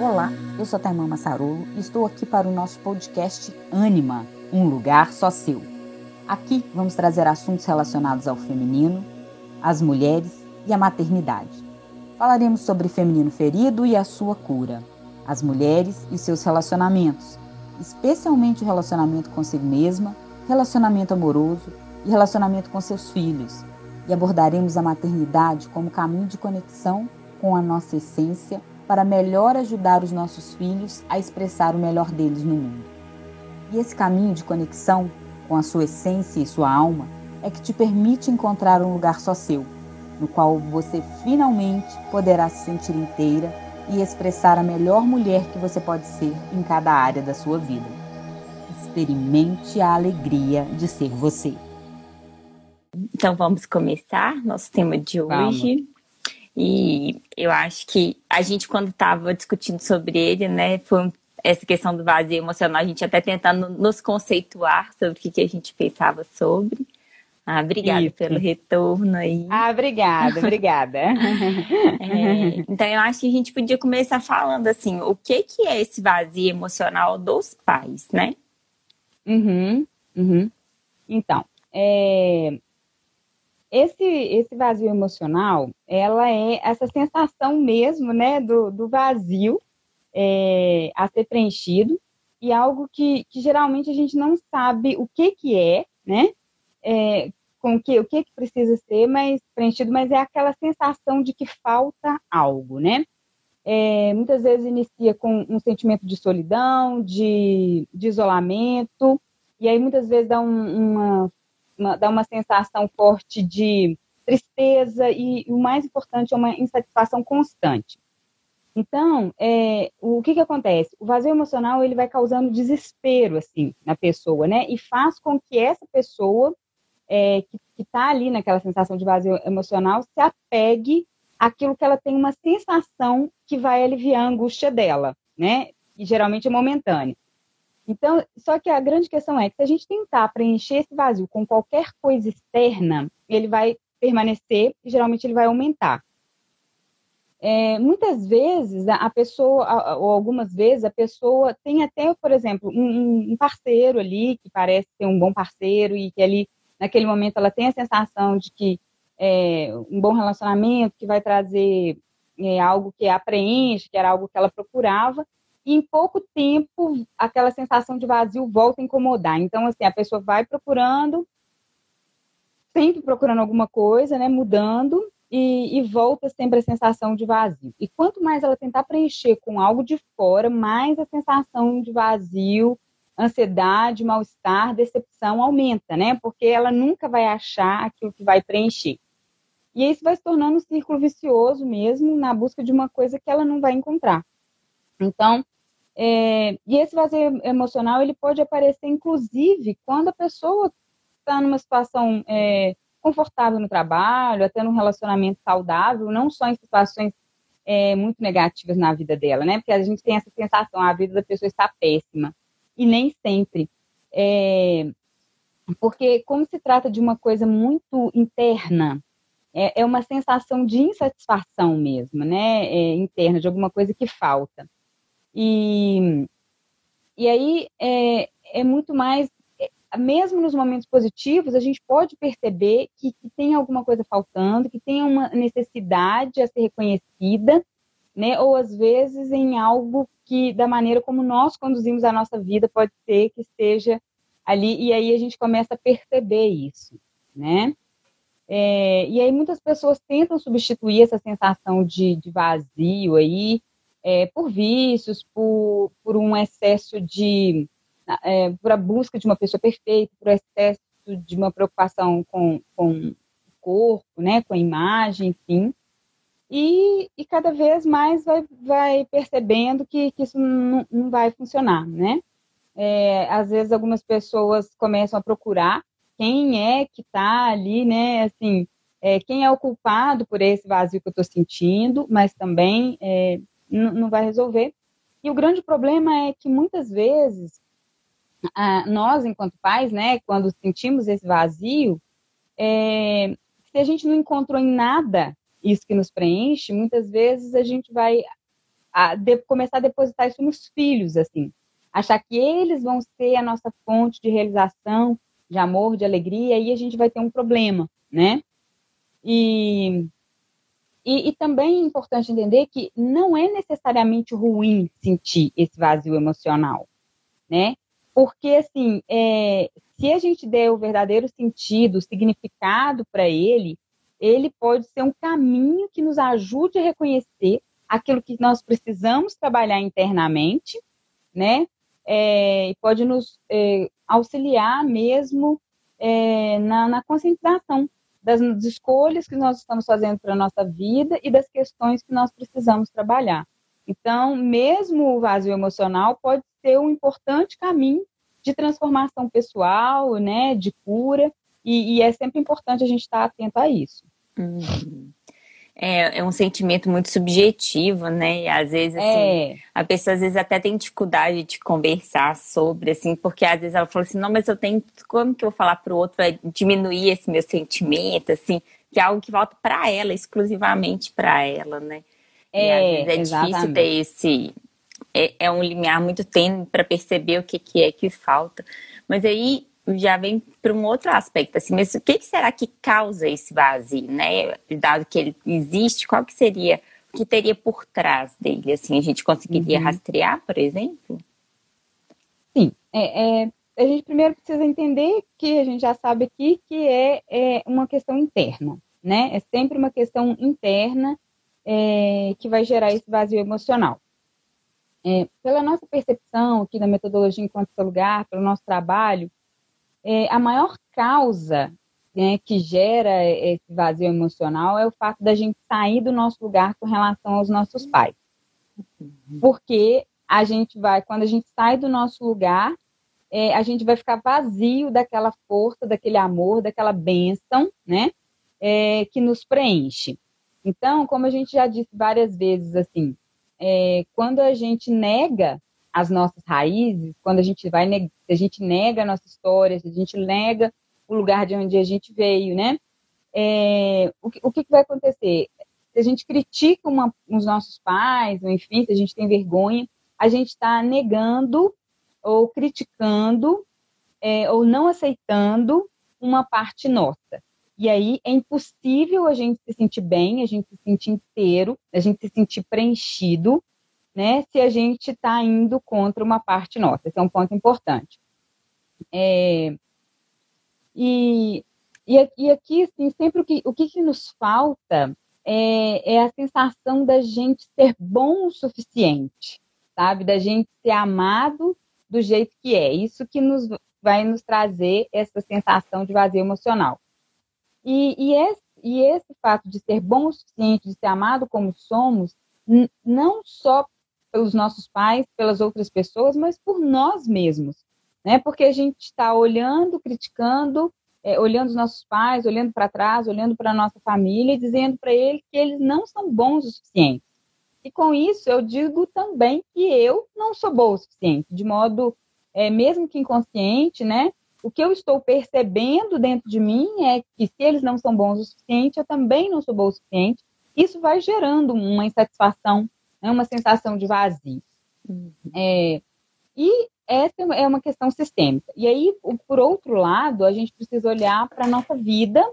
Olá, eu sou Taimã Massarolo e estou aqui para o nosso podcast Anima, um lugar só seu. Aqui vamos trazer assuntos relacionados ao feminino, às mulheres e à maternidade. Falaremos sobre feminino ferido e a sua cura, as mulheres e seus relacionamentos, especialmente o relacionamento consigo mesma, relacionamento amoroso e relacionamento com seus filhos. E abordaremos a maternidade como caminho de conexão com a nossa essência para melhor ajudar os nossos filhos a expressar o melhor deles no mundo. E esse caminho de conexão com a sua essência e sua alma é que te permite encontrar um lugar só seu, no qual você finalmente poderá se sentir inteira e expressar a melhor mulher que você pode ser em cada área da sua vida. Experimente a alegria de ser você. Então vamos começar nosso tema de hoje. Vamos. E eu acho que a gente, quando estava discutindo sobre ele, né, foi essa questão do vazio emocional, a gente até tentando nos conceituar sobre o que, que a gente pensava sobre. Ah, obrigada Isso. pelo retorno aí. Ah, obrigada, obrigada. é, então, eu acho que a gente podia começar falando assim, o que, que é esse vazio emocional dos pais, né? Uhum, uhum. Então, é, esse, esse vazio emocional, ela é essa sensação mesmo, né, do, do vazio é, a ser preenchido e algo que, que geralmente a gente não sabe o que que é, né, é, com que, o que que precisa ser mais preenchido, mas é aquela sensação de que falta algo, né, é, muitas vezes inicia com um sentimento de solidão, de, de isolamento, e aí muitas vezes dá um, uma uma, dá uma sensação forte de tristeza e, o mais importante é uma insatisfação constante. Então, é, o que, que acontece? O vazio emocional ele vai causando desespero assim na pessoa, né? E faz com que essa pessoa é, que está ali naquela sensação de vazio emocional se apegue àquilo que ela tem uma sensação que vai aliviar a angústia dela, né? E geralmente é momentânea. Então, só que a grande questão é que se a gente tentar preencher esse vazio com qualquer coisa externa, ele vai permanecer e geralmente ele vai aumentar. É, muitas vezes a pessoa, ou algumas vezes a pessoa tem até, por exemplo, um, um, parceiro ali que parece ser um bom parceiro e que ali naquele momento ela tem a sensação de que é, um bom relacionamento que vai trazer é, algo que a preenche, que era algo que ela procurava, e em pouco tempo aquela sensação de vazio volta a incomodar. Então, assim, a pessoa vai procurando, sempre procurando alguma coisa, né, mudando, e, e, volta sempre a sensação de vazio. E quanto mais ela tentar preencher com algo de fora, mais a sensação de vazio, ansiedade, mal-estar, decepção aumenta, né? Porque ela nunca vai achar aquilo que vai preencher. E isso vai se tornando um círculo vicioso mesmo, na busca de uma coisa que ela não vai encontrar. Então, é, e esse vazio emocional ele pode aparecer, inclusive, quando a pessoa está numa situação é, confortável no trabalho, até num relacionamento saudável, não só em situações é, muito negativas na vida dela, né? Porque a gente tem essa sensação, a vida da pessoa está péssima. E nem sempre. É, porque, como se trata de uma coisa muito interna, é, é uma sensação de insatisfação mesmo, né? É, interna, de alguma coisa que falta. E, e aí é, é muito mais, é, mesmo nos momentos positivos, a gente pode perceber que, que tem alguma coisa faltando, que tem uma necessidade a ser reconhecida, né? Ou às vezes em algo que, da maneira como nós conduzimos a nossa vida, pode ser que esteja ali, e aí a gente começa a perceber isso, né? É, e aí muitas pessoas tentam substituir essa sensação de, de vazio aí é, por vícios, por, por um excesso de. É, por a busca de uma pessoa perfeita, por excesso de uma preocupação com, com o corpo, né, com a imagem, enfim. E, e cada vez mais vai, vai percebendo que, que isso não, não vai funcionar, né? É, às vezes algumas pessoas começam a procurar quem é que está ali, né? Assim, é, quem é o culpado por esse vazio que eu estou sentindo, mas também é, não vai resolver. E o grande problema é que muitas vezes nós, enquanto pais, né, quando sentimos esse vazio, é, se a gente não encontrou em nada isso que nos preenche, muitas vezes a gente vai a de, começar a depositar isso nos filhos, assim. Achar que eles vão ser a nossa fonte de realização, de amor, de alegria, e a gente vai ter um problema, né? E, e, e, também é importante entender que não é necessariamente ruim sentir esse vazio emocional, né? Porque, assim, é, se a gente der o verdadeiro sentido, o significado para ele, ele pode ser um caminho que nos ajude a reconhecer aquilo que nós precisamos trabalhar internamente, né? É, pode nos é, auxiliar mesmo é, na, na, conscientização das, escolhas que nós estamos fazendo para a nossa vida e das questões que nós precisamos trabalhar. Então, mesmo o vazio emocional pode ser um importante caminho de transformação pessoal, né, de cura, e, e é sempre importante a gente estar atento a isso. Uhum. É, é, um sentimento muito subjetivo, né? E às vezes, assim, é. a pessoa às vezes até tem dificuldade de conversar sobre, assim, porque às vezes ela fala assim, não, mas eu tenho, como que eu vou falar para o outro vai diminuir esse meu sentimento, assim, que é algo que volta para ela, exclusivamente para ela, né? É, e às vezes é exatamente. difícil ter esse, é, é um limiar muito tênue para perceber o que, que é que falta. Mas aí já vem para um outro aspecto, assim, mas o que, que, será que causa esse vazio, né? Dado que ele existe, qual que seria, o que teria por trás dele, assim, a gente conseguiria uhum. rastrear, por exemplo? Sim, é, é, a gente primeiro precisa entender que a gente já sabe aqui que é, é uma questão interna, né? É sempre uma questão interna é, que vai gerar esse vazio emocional. É, pela nossa percepção aqui da metodologia enquanto seu lugar, pelo nosso trabalho, é, a maior causa né, que gera esse vazio emocional é o fato da gente sair do nosso lugar com relação aos nossos pais. Porque a gente vai, quando a gente sai do nosso lugar, é, a gente vai ficar vazio daquela força, daquele amor, daquela bênção, né, é, que nos preenche. Então, como a gente já disse várias vezes, assim, é, quando a gente nega as nossas raízes, quando a gente vai a gente nega a nossa história, se a gente nega o lugar de onde a gente veio, né? É, o, que, o que, vai acontecer? Se a gente critica uma, os nossos pais, enfim, se a gente tem vergonha, a gente está negando ou criticando é, ou não aceitando uma parte nossa. E aí é impossível a gente se sentir bem, a gente se sentir inteiro, a gente se sentir preenchido, né, se a gente está indo contra uma parte nossa. Esse é um ponto importante. É, e, e, e, aqui, assim, sempre o que, o que, que nos falta é, é, a sensação da gente ser bom o suficiente, sabe? Da gente ser amado do jeito que é. Isso que nos vai nos trazer essa sensação de vazio emocional. E, e, esse, e esse fato de ser bom o suficiente, de ser amado como somos, não só pelos nossos pais, pelas outras pessoas, mas por nós mesmos, né? Porque a gente está olhando, criticando, é, olhando os nossos pais, olhando para trás, olhando para a nossa família e dizendo para eles que eles não são bons o suficiente. E com isso eu digo também que eu não sou boa o suficiente, de modo, é, mesmo que inconsciente, né? O que eu estou percebendo dentro de mim é que se eles não são bons o suficiente, eu também não sou boa o suficiente. Isso vai gerando uma insatisfação né, uma sensação de vazio. Uhum. É, e essa é uma questão sistêmica. E aí, por outro lado, a gente precisa olhar para a nossa vida,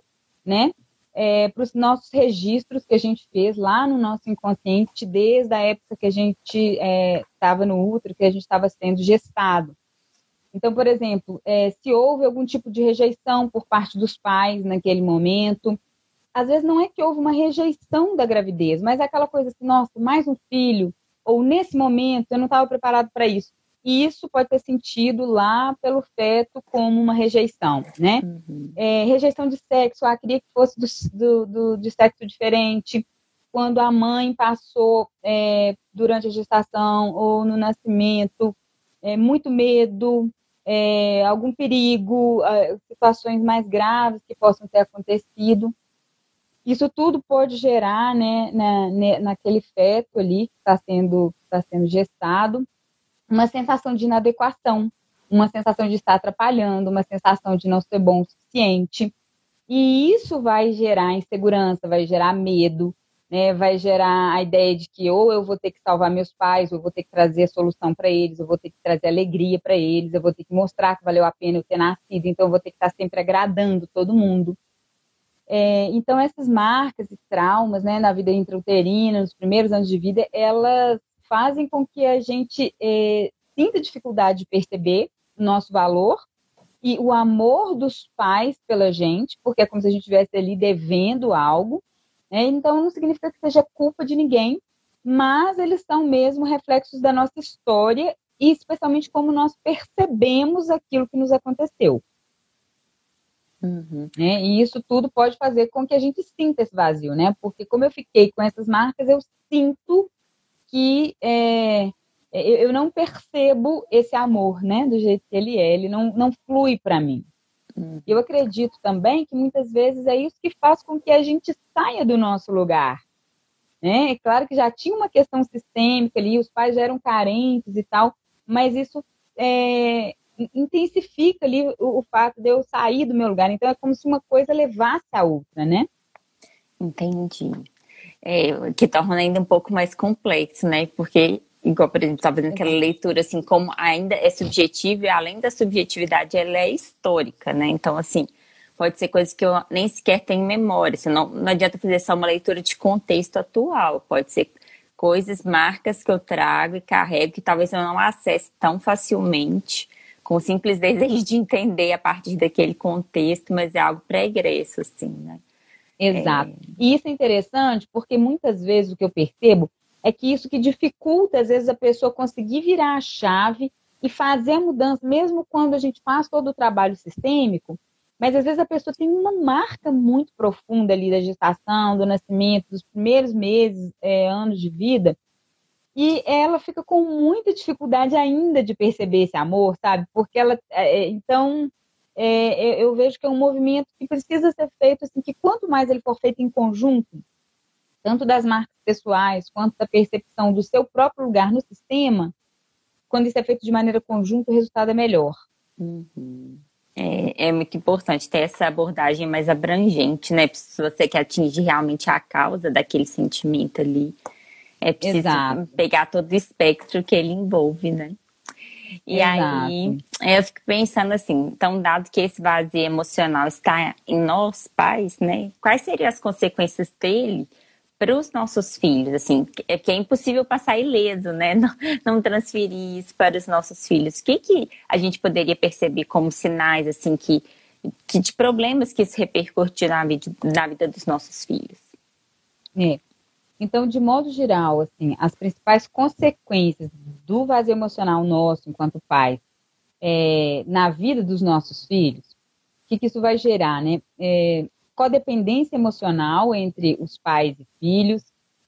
né? É, para os nossos registros que a gente fez lá no nosso inconsciente, desde a época que a gente estava é, no útero, que a gente estava sendo gestado. Então, por exemplo, é, se houve algum tipo de rejeição por parte dos pais naquele momento, às vezes não é que houve uma rejeição da gravidez, mas é aquela coisa assim, nossa, mais um filho, ou nesse momento eu não estava preparado para isso. E isso pode ter sentido lá pelo feto como uma rejeição, né? Uhum. É, rejeição de sexo, ah, queria que fosse do, do, do, de sexo diferente. Quando a mãe passou é, durante a gestação ou no nascimento, é, muito medo, é, algum perigo, situações mais graves que possam ter acontecido. Isso tudo pode gerar, né, na, naquele feto ali que está sendo, tá sendo gestado, uma sensação de inadequação, uma sensação de estar atrapalhando, uma sensação de não ser bom o suficiente. E isso vai gerar insegurança, vai gerar medo, né, vai gerar a ideia de que ou eu vou ter que salvar meus pais, eu vou ter que trazer a solução para eles, eu vou ter que trazer alegria para eles, eu vou ter que mostrar que valeu a pena eu ter nascido, então eu vou ter que estar sempre agradando todo mundo. É, então, essas marcas e traumas né, na vida intrauterina, nos primeiros anos de vida, elas fazem com que a gente é, sinta dificuldade de perceber o nosso valor e o amor dos pais pela gente, porque é como se a gente estivesse ali devendo algo. Né? Então, não significa que seja culpa de ninguém, mas eles são mesmo reflexos da nossa história e especialmente como nós percebemos aquilo que nos aconteceu. Uhum. Né? E isso tudo pode fazer com que a gente sinta esse vazio, né? Porque como eu fiquei com essas marcas, eu sinto que é, eu não percebo esse amor, né? Do jeito que ele é, ele não, não flui para mim. Uhum. Eu acredito também que muitas vezes é isso que faz com que a gente saia do nosso lugar. Né? É claro que já tinha uma questão sistêmica ali, os pais já eram carentes e tal, mas isso é, intensifica ali o, o, fato de eu sair do meu lugar. Então é como se uma coisa levasse a outra, né? Entendi. É, que torna ainda um pouco mais complexo, né? Porque, igual, por exemplo, estava fazendo aquela leitura, assim, como ainda é subjetivo e além da subjetividade, ela é histórica, né? Então, assim, pode ser coisas que eu nem sequer tenho memória. Assim, não, não adianta fazer só uma leitura de contexto atual. Pode ser coisas, marcas que eu trago e carrego que talvez eu não acesse tão facilmente com o simples desejo de entender a partir daquele contexto, mas é algo pregresso, assim, né? Exato. É... E isso é interessante porque muitas vezes o que eu percebo é que isso que dificulta, às vezes, a pessoa conseguir virar a chave e fazer a mudança, mesmo quando a gente faz todo o trabalho sistêmico, mas às vezes a pessoa tem uma marca muito profunda ali da gestação, do nascimento, dos primeiros meses, é, anos de vida, e ela fica com muita dificuldade ainda de perceber esse amor, sabe? Porque ela, é, é então, é, eu vejo que é um movimento que precisa ser feito assim, que quanto mais ele for feito em conjunto, tanto das marcas pessoais quanto da percepção do seu próprio lugar no sistema, quando isso é feito de maneira conjunta, o resultado é melhor. Uhum. É, é, muito importante ter essa abordagem mais abrangente, né? Se você quer atingir realmente a causa daquele sentimento ali. É preciso Exato. pegar todo o espectro que ele envolve, né? E Exato. aí eu fico pensando assim, então, dado que esse vazio emocional está em nós pais, né? Quais seriam as consequências dele para os nossos filhos? Assim, é que é impossível passar ileso, né? Não, não, transferir isso para os nossos filhos. O que, que a gente poderia perceber como sinais, assim, que, que de problemas que isso repercute na vida, na vida dos nossos filhos? É. Então, de modo geral, assim, as principais consequências do vazio emocional nosso, enquanto pais, é, na vida dos nossos filhos, o que, que isso vai gerar, né? É, codependência emocional entre os pais e filhos,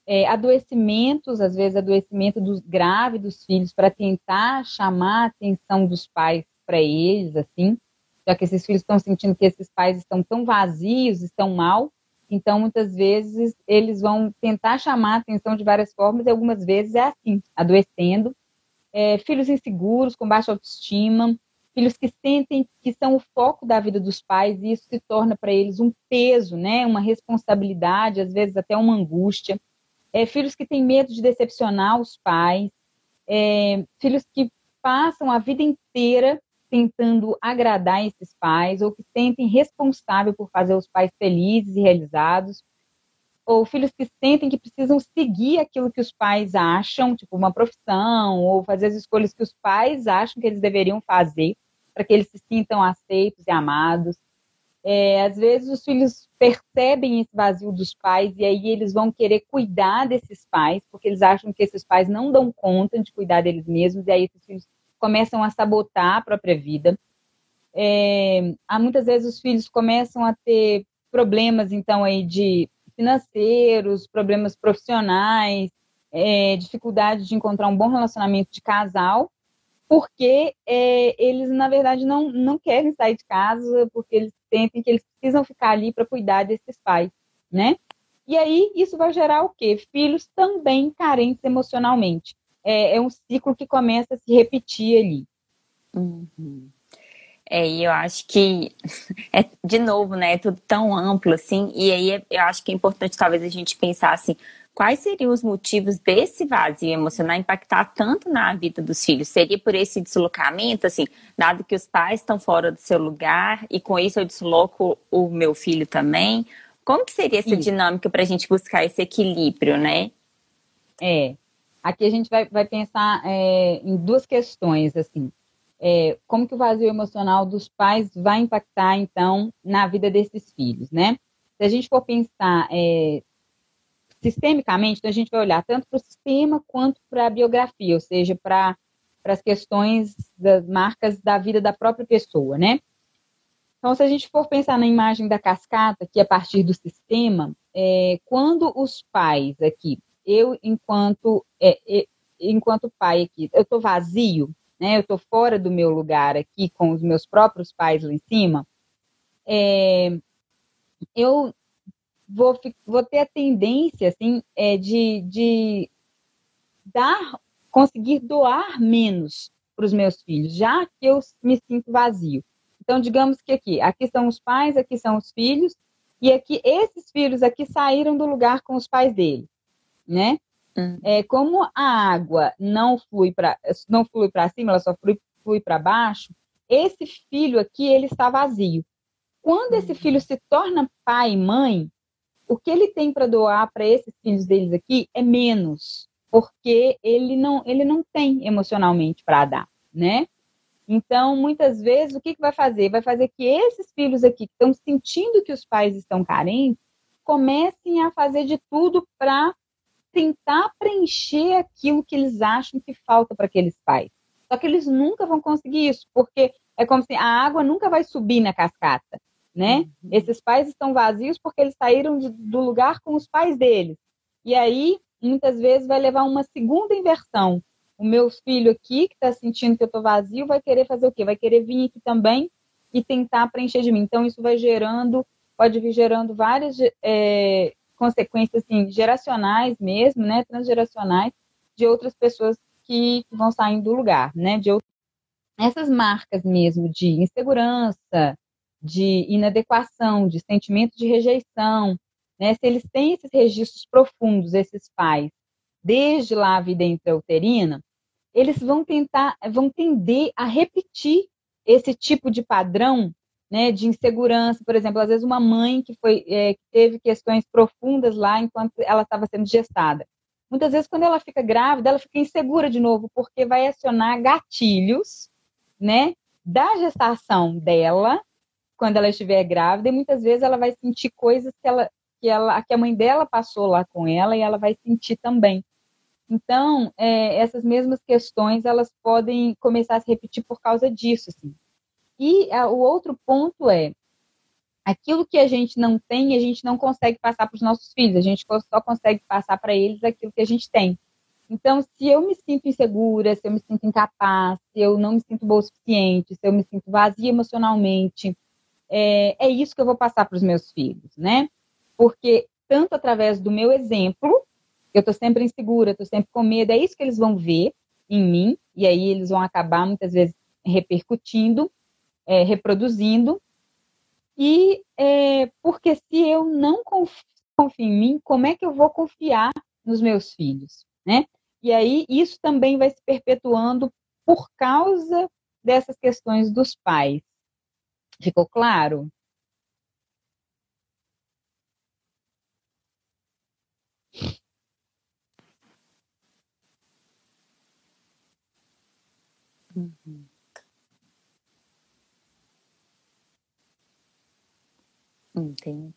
é, adoecimentos, às vezes adoecimento dos, grave dos filhos, para tentar chamar a atenção dos pais para eles, assim, já que esses filhos estão sentindo que esses pais estão tão vazios, estão mal, então, muitas vezes, eles vão tentar chamar a atenção de várias formas, e algumas vezes é assim, adoecendo. É, filhos inseguros, com baixa autoestima, filhos que sentem que são o foco da vida dos pais, e isso se torna para eles um peso, né? uma responsabilidade, às vezes até uma angústia. É, filhos que têm medo de decepcionar os pais, é, filhos que passam a vida inteira tentando agradar esses pais ou que sentem responsável por fazer os pais felizes e realizados, ou filhos que sentem que precisam seguir aquilo que os pais acham, tipo uma profissão, ou fazer as escolhas que os pais acham que eles deveriam fazer para que eles se sintam aceitos e amados. É, às vezes os filhos percebem esse vazio dos pais e aí eles vão querer cuidar desses pais, porque eles acham que esses pais não dão conta de cuidar deles mesmos, e aí esses filhos começam a sabotar a própria vida. É, há muitas vezes os filhos começam a ter problemas, então, aí de financeiros, problemas profissionais, é, dificuldade de encontrar um bom relacionamento de casal, porque é, eles, na verdade, não, não querem sair de casa, porque eles sentem que eles precisam ficar ali para cuidar desses pais, né? E aí, isso vai gerar o quê? Filhos também carentes emocionalmente é, é um ciclo que começa a se repetir ali. Uhum. É, e eu acho que, é, de novo, né, é tudo tão amplo, assim, e aí eu acho que é importante talvez a gente pensar, assim, quais seriam os motivos desse vazio emocional impactar tanto na vida dos filhos? Seria por esse deslocamento, assim, dado que os pais estão fora do seu lugar e com isso eu desloco o meu filho também? Como que seria essa dinâmica para a gente buscar esse equilíbrio, né? É, aqui a gente vai, vai pensar é, em duas questões, assim é, como que o vazio emocional dos pais vai impactar, então, na vida desses filhos, né? Se a gente for pensar é, sistemicamente, então a gente vai olhar tanto para o sistema quanto para a biografia, ou seja, para as questões das marcas da vida da própria pessoa, né? Então, se a gente for pensar na imagem da cascata, que é a partir do sistema, é, quando os pais aqui, eu enquanto é, é, enquanto pai aqui, eu estou vazio, né? Eu estou fora do meu lugar aqui com os meus próprios pais lá em cima. É, eu vou, vou ter a tendência, assim, é, de, de dar, conseguir doar menos para os meus filhos, já que eu me sinto vazio. Então, digamos que aqui, aqui são os pais, aqui são os filhos, e aqui esses filhos aqui saíram do lugar com os pais dele, né? Hum. É, como a água não flui para não flui para cima, ela só flui, flui para baixo, esse filho aqui ele está vazio. Quando esse hum. filho se torna pai e mãe, o que ele tem para doar para esses filhos deles aqui é menos, porque ele não ele não tem emocionalmente para dar, né? Então, muitas vezes, o que, que vai fazer? Vai fazer que esses filhos aqui que estão sentindo que os pais estão carentes comecem a fazer de tudo para tentar preencher aquilo que eles acham que falta para aqueles pais. Só que eles nunca vão conseguir isso, porque é como se a água nunca vai subir na cascata, né? Uhum. Esses pais estão vazios porque eles saíram de, do lugar com os pais deles. E aí, muitas vezes, vai levar uma segunda inversão. O meu filho aqui, que está sentindo que eu estou vazio, vai querer fazer o quê? Vai querer vir aqui também e tentar preencher de mim. Então, isso vai gerando, pode vir gerando várias é, consequências assim, geracionais mesmo, né, transgeracionais, de outras pessoas que, que vão saindo do lugar, né, de outras... essas marcas mesmo de insegurança, de inadequação, de sentimento de rejeição, né, se eles têm esses registros profundos, esses pais, desde lá a vida intrauterina, eles vão tentar, vão tender a repetir esse tipo de padrão né, de insegurança, por exemplo, às vezes uma mãe que foi é, que teve questões profundas lá enquanto ela estava sendo gestada. Muitas vezes quando ela fica grávida, ela fica insegura de novo, porque vai acionar gatilhos, né, da gestação dela quando ela estiver grávida, e muitas vezes ela vai sentir coisas que ela que ela que a mãe dela passou lá com ela e ela vai sentir também. Então, é, essas mesmas questões elas podem começar a se repetir por causa disso, assim. E a, o outro ponto é aquilo que a gente não tem, a gente não consegue passar para os nossos filhos, a gente só consegue passar para eles aquilo que a gente tem. Então, se eu me sinto insegura, se eu me sinto incapaz, se eu não me sinto boa o suficiente, se eu me sinto vazia emocionalmente, é, é isso que eu vou passar para os meus filhos, né? Porque tanto através do meu exemplo, eu estou sempre insegura, estou sempre com medo, é isso que eles vão ver em mim, e aí eles vão acabar muitas vezes repercutindo, é, reproduzindo. E é, porque se eu não confio, em mim, como é que eu vou confiar nos meus filhos, né? E aí isso também vai se perpetuando por causa dessas questões dos pais. Ficou claro? Uhum. Entendi.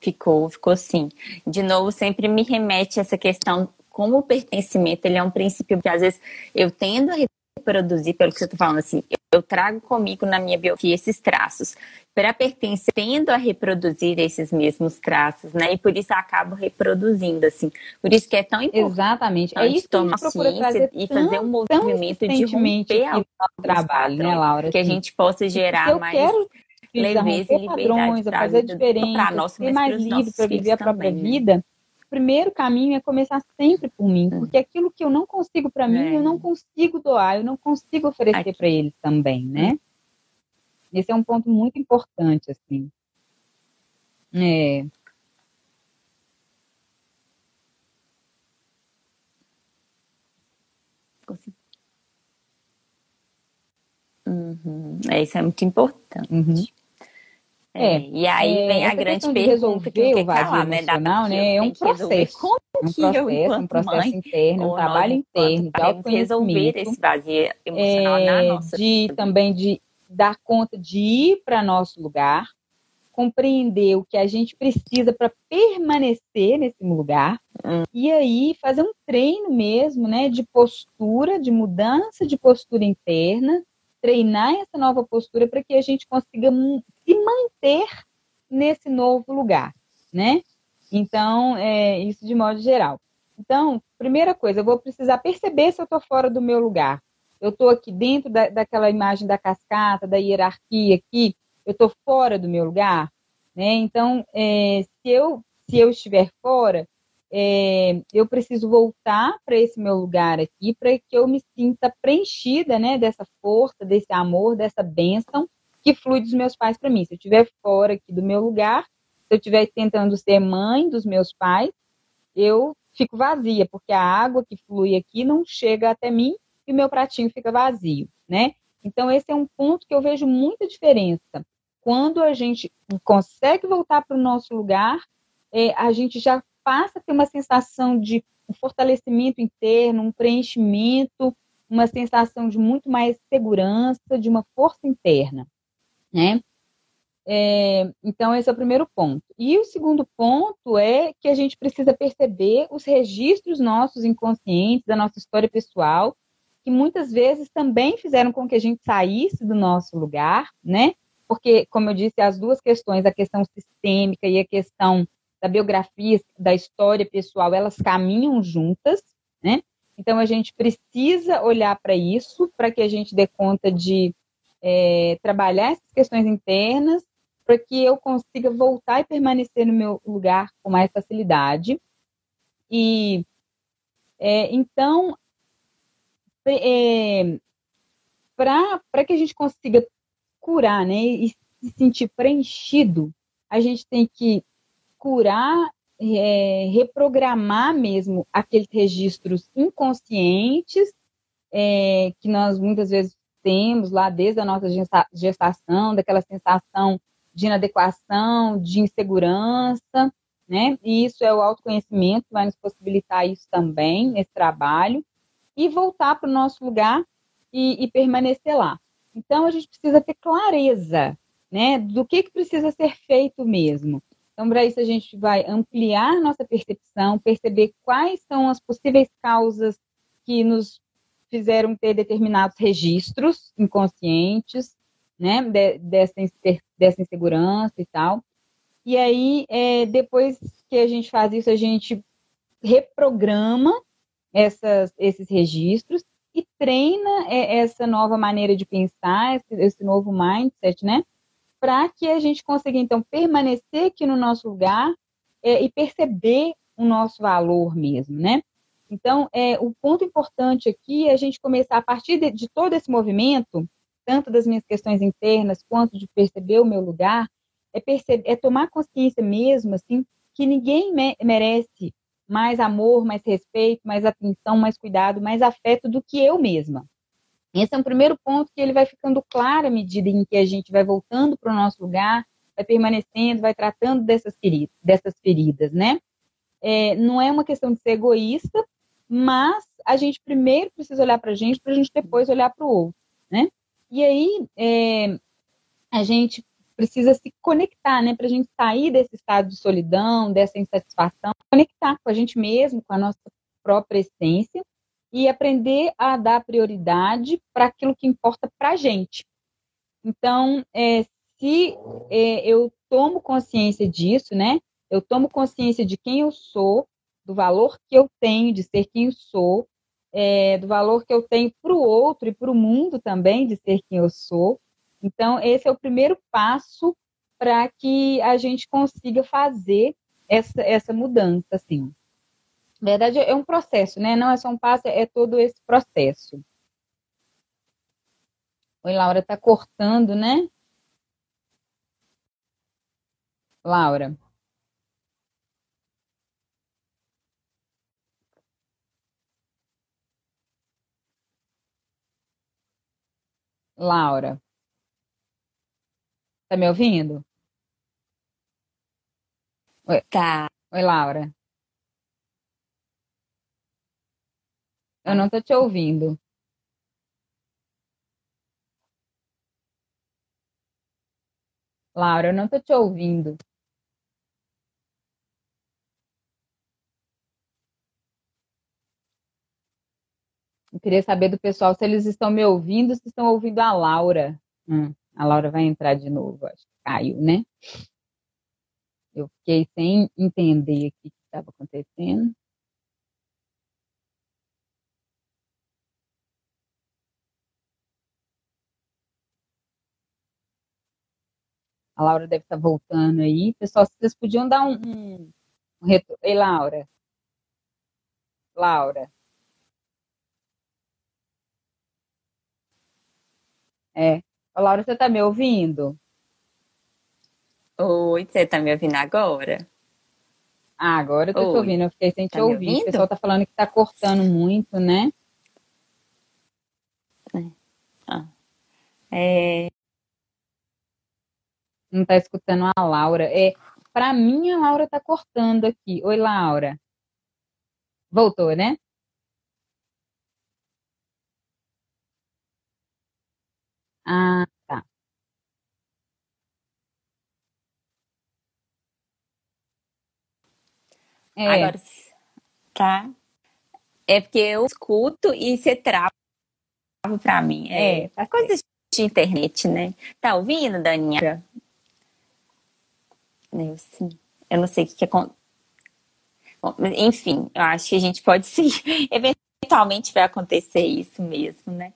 Ficou, ficou sim. De novo, sempre me remete a essa questão como o pertencimento ele é um princípio que às vezes eu tendo a reproduzir, pelo que você está falando assim, eu trago comigo na minha biografia esses traços. Para pertencer, tendo a reproduzir esses mesmos traços, né? E por isso eu acabo reproduzindo, assim. Por isso que é tão importante. Exatamente. É isso tomar que ciência e fazer um movimento de romper ao trabalho, né, Laura? Que a gente possa gerar mais. Quero leveza e padrões, a fazer diferença, nós, ser mais livre para viver a própria também, né? vida, o primeiro caminho é começar sempre por mim, hum. porque aquilo que eu não consigo para mim, é. eu não consigo doar, eu não consigo oferecer para eles também, né? Esse é um ponto muito importante, assim. É. Uhum. É, isso é muito importante. Uhum. É, é, e aí vem a grande pergunta que o vazio né? né? É um processo. Como é um processo, eu, um processo interno, um trabalho interno de autoconhecimento. esse vazio emocional é, na nossa de também de dar conta de ir para nosso lugar, compreender o que a gente precisa para permanecer nesse lugar hum. e aí fazer um treino mesmo, né, de postura, de mudança de postura interna, treinar essa nova postura para que a gente consiga se manter nesse novo lugar, né? Então, é isso de modo geral. Então, primeira coisa, eu vou precisar perceber se eu estou fora do meu lugar. Eu estou aqui dentro da, daquela imagem da cascata, da hierarquia aqui, eu estou fora do meu lugar, né? Então, é, se eu se eu estiver fora, é, eu preciso voltar para esse meu lugar aqui para que eu me sinta preenchida, né, dessa força, desse amor, dessa bênção que flui dos meus pais para mim. Se eu estiver fora aqui do meu lugar, se eu estiver tentando ser mãe dos meus pais, eu fico vazia, porque a água que flui aqui não chega até mim e o meu pratinho fica vazio, né? Então, esse é um ponto que eu vejo muita diferença. Quando a gente consegue voltar para o nosso lugar, é, a gente já passa a ter uma sensação de um fortalecimento interno, um preenchimento, uma sensação de muito mais segurança, de uma força interna, né? É, então, esse é o primeiro ponto. E o segundo ponto é que a gente precisa perceber os registros nossos inconscientes, da nossa história pessoal, que muitas vezes também fizeram com que a gente saísse do nosso lugar, né? Porque, como eu disse, as duas questões, a questão sistêmica e a questão da biografia, da história pessoal, elas caminham juntas, né? Então, a gente precisa olhar para isso, para que a gente dê conta de é, trabalhar essas questões internas para que eu consiga voltar e permanecer no meu lugar com mais facilidade. E é, então, é, para que a gente consiga curar né, e se sentir preenchido, a gente tem que curar, é, reprogramar mesmo aqueles registros inconscientes é, que nós muitas vezes temos lá desde a nossa gestação, daquela sensação de inadequação, de insegurança, né? E isso é o autoconhecimento, vai nos possibilitar isso também, nesse trabalho, e voltar para o nosso lugar e, e, permanecer lá. Então, a gente precisa ter clareza, né, do que, que precisa ser feito mesmo. Então, para isso, a gente vai ampliar nossa percepção, perceber quais são as possíveis causas que nos fizeram ter determinados registros inconscientes, né, de, dessa, dessa insegurança e tal. E aí, é, depois que a gente faz isso, a gente reprograma essas, esses registros e treina é, essa nova maneira de pensar, esse, esse novo mindset, né? Para que a gente consiga, então, permanecer aqui no nosso lugar é, e perceber o nosso valor mesmo, né? Então, é, o ponto importante aqui é a gente começar, a partir de, de todo esse movimento, tanto das minhas questões internas quanto de perceber o meu lugar, é, perceber, é tomar consciência mesmo, assim, que ninguém me merece mais amor, mais respeito, mais atenção, mais cuidado, mais afeto do que eu mesma. Esse é um primeiro ponto que ele vai ficando claro à medida em que a gente vai voltando para o nosso lugar, vai permanecendo, vai tratando dessas feridas, dessas feridas né? É, não é uma questão de ser egoísta, mas a gente primeiro precisa olhar para a gente, para a gente depois olhar para o outro, né? E aí, é, a gente precisa se conectar, né? Para a gente sair desse estado de solidão, dessa insatisfação, conectar com a gente mesmo, com a nossa própria essência e aprender a dar prioridade para aquilo que importa para a gente. Então, é, se é, eu tomo consciência disso, né? Eu tomo consciência de quem eu sou, do valor que eu tenho de ser quem eu sou, é, do valor que eu tenho para o outro e para o mundo também de ser quem eu sou. Então, esse é o primeiro passo para que a gente consiga fazer essa, essa mudança, assim. Na verdade, é um processo, né? Não é só um passo, é todo esse processo. Oi, Laura, está cortando, né? Laura. Laura. Tá me ouvindo? Oi. Tá. Oi, Laura. Eu não tô te ouvindo. Laura, eu não tô te ouvindo. Eu queria saber do pessoal se eles estão me ouvindo, se estão ouvindo a Laura. Hum, a Laura vai entrar de novo, acho que caiu, né? Eu fiquei sem entender o que estava acontecendo. A Laura deve estar voltando aí. Pessoal, vocês podiam dar um, um, um retorno. Ei, Laura. Laura. É. Ô, Laura, você está me ouvindo? Oi, você está me ouvindo agora? Ah, agora eu tô te ouvindo. Eu fiquei sem tá te ouvir. O pessoal está falando que está cortando muito, né? É. Ah. É, não está escutando a Laura. É, para mim, a Laura está cortando aqui. Oi, Laura. Voltou, né? Ah, tá. É. Agora, tá? É porque eu escuto e você trava para mim. É, é tá coisas de internet, né? Tá ouvindo, Daninha? Eu, sim. eu não sei o que, que acontece. Enfim, eu acho que a gente pode sim. Eventualmente vai acontecer isso mesmo, né?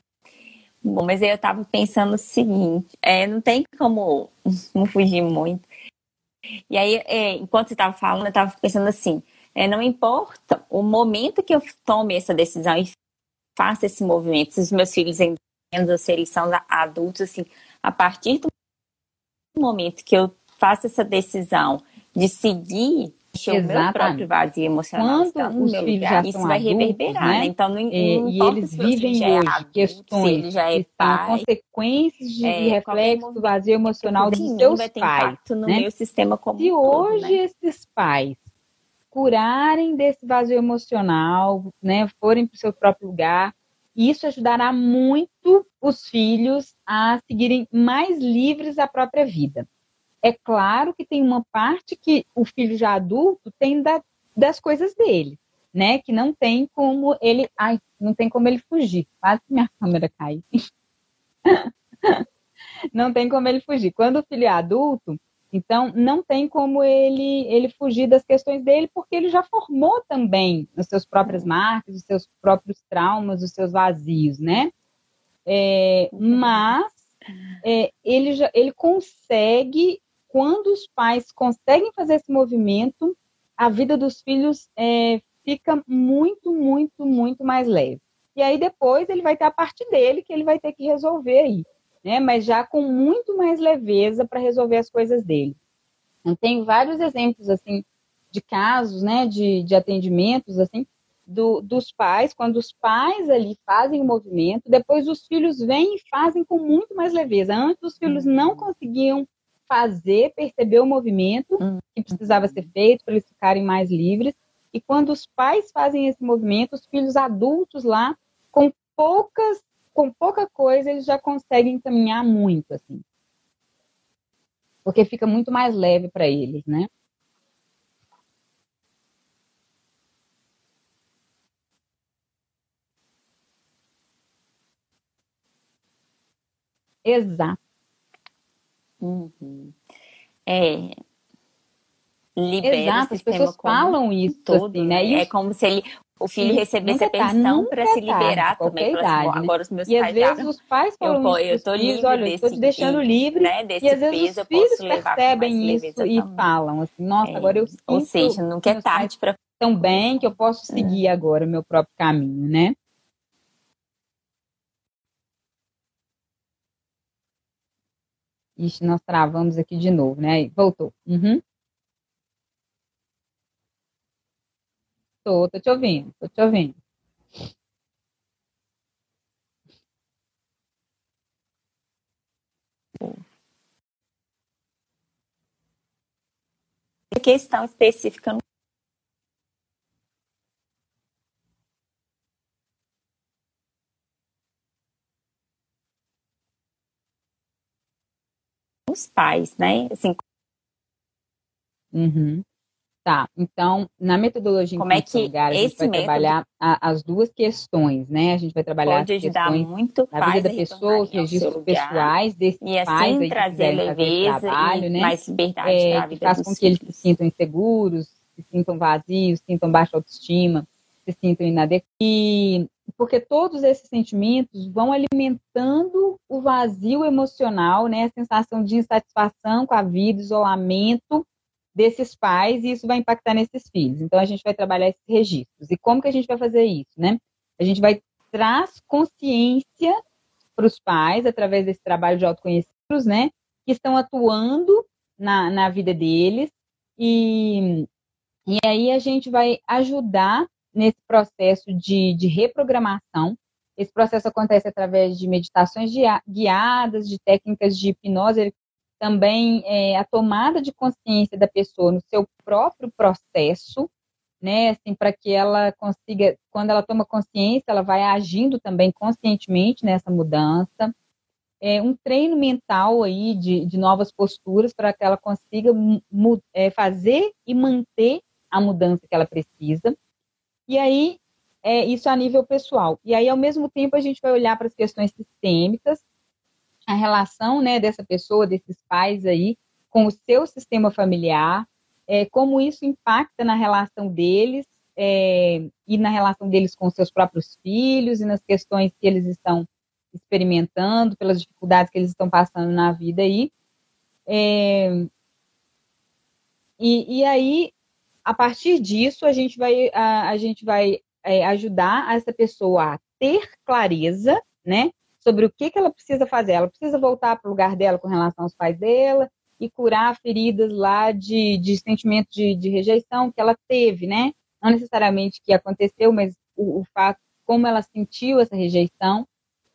Bom, mas eu estava pensando o seguinte: é, não tem como não fugir muito. E aí, é, enquanto você estava falando, eu estava pensando assim: é, não importa o momento que eu tome essa decisão e faça esse movimento, se os meus filhos entendam se eles são adultos, assim, a partir do momento que eu faço essa decisão de seguir o meu próprio vazio emocional Quando os filhos lugar, já isso vai adultos, reverberar, né? né? Então, não, não e eles vivem é hoje adulto, questões já é que pai, consequências de, é, reflexo do vazio emocional dos seus vai pais. no né? meu sistema como Se hoje né? esses pais curarem desse vazio emocional, né, forem para o seu próprio lugar, isso ajudará muito os filhos a seguirem mais livres da própria vida. É claro que tem uma parte que o filho já adulto tem da, das coisas dele, né? Que não tem como ele. Ai, não tem como ele fugir. Quase que minha câmera cai. não tem como ele fugir. Quando o filho é adulto, então não tem como ele, ele fugir das questões dele, porque ele já formou também as suas próprias marcas, os seus próprios traumas, os seus vazios, né? É, mas é, ele, já, ele consegue quando os pais conseguem fazer esse movimento, a vida dos filhos é, fica muito, muito, muito mais leve. E aí depois ele vai ter a parte dele que ele vai ter que resolver aí, né? Mas já com muito mais leveza para resolver as coisas dele. Eu tenho vários exemplos assim de casos, né, de, de atendimentos assim do, dos pais, quando os pais ali fazem o movimento, depois os filhos vêm e fazem com muito mais leveza. Antes os filhos não conseguiam fazer, perceber o movimento hum. que precisava ser feito para eles ficarem mais livres. E quando os pais fazem esse movimento, os filhos adultos lá, com poucas, com pouca coisa, eles já conseguem caminhar muito, assim. Porque fica muito mais leve para eles, né? Exato. Uhum. É, libera Exato, as pessoas falam isso todo, assim, né? É como se ele, o filho recebesse a pensão para se liberar também. Assim, idade, assim, né? Agora os meus e pais às vezes já, os pais falam eu, isso eu tô livre olha, desse, estou te deixando livre, né, desse e às vezes peso, os filhos percebem isso e também. falam assim, nossa, é, agora eu sinto Ou seja, nunca é tarde para tão bem que eu posso seguir é. agora o meu próprio caminho, né? Ixi, nós travamos aqui de novo, né? Voltou. Uhum. Tô, tô te ouvindo, tô te ouvindo. questão específica os pais, né? Assim, uhum. Tá, então, na metodologia Como é que lugar, a gente vai trabalhar a, as duas questões, né? A gente vai trabalhar pode ajudar muito na vida da pessoa, os registros pessoais desses e assim pais aí trazer leveza trabalho, e né? mais liberdade é, para a vida faz com que eles filhos. se sintam inseguros, se sintam vazios, sintam baixa autoestima, se sintam inadequados. E porque todos esses sentimentos vão alimentando o vazio emocional, né? A sensação de insatisfação com a vida, isolamento desses pais, e isso vai impactar nesses filhos. Então a gente vai trabalhar esses registros. E como que a gente vai fazer isso, né? A gente vai traz consciência para os pais através desse trabalho de autoconhecidos, né? Que estão atuando na, na vida deles e, e aí a gente vai ajudar nesse processo de, de reprogramação. Esse processo acontece através de meditações guiadas, de técnicas de hipnose, também é, a tomada de consciência da pessoa no seu próprio processo, né, assim, para que ela consiga, quando ela toma consciência, ela vai agindo também conscientemente nessa mudança. É, um treino mental aí de, de novas posturas para que ela consiga é, fazer e manter a mudança que ela precisa. E aí, é, isso a nível pessoal. E aí, ao mesmo tempo, a gente vai olhar para as questões sistêmicas, a relação né, dessa pessoa, desses pais aí, com o seu sistema familiar, é, como isso impacta na relação deles é, e na relação deles com seus próprios filhos e nas questões que eles estão experimentando, pelas dificuldades que eles estão passando na vida aí. É, e, e aí, a partir disso, a gente vai, a, a gente vai é, ajudar essa pessoa a ter clareza, né, sobre o que, que ela precisa fazer. Ela precisa voltar para o lugar dela com relação aos pais dela e curar feridas lá de, de sentimento de, de rejeição que ela teve, né? Não necessariamente que aconteceu, mas o, o fato como ela sentiu essa rejeição.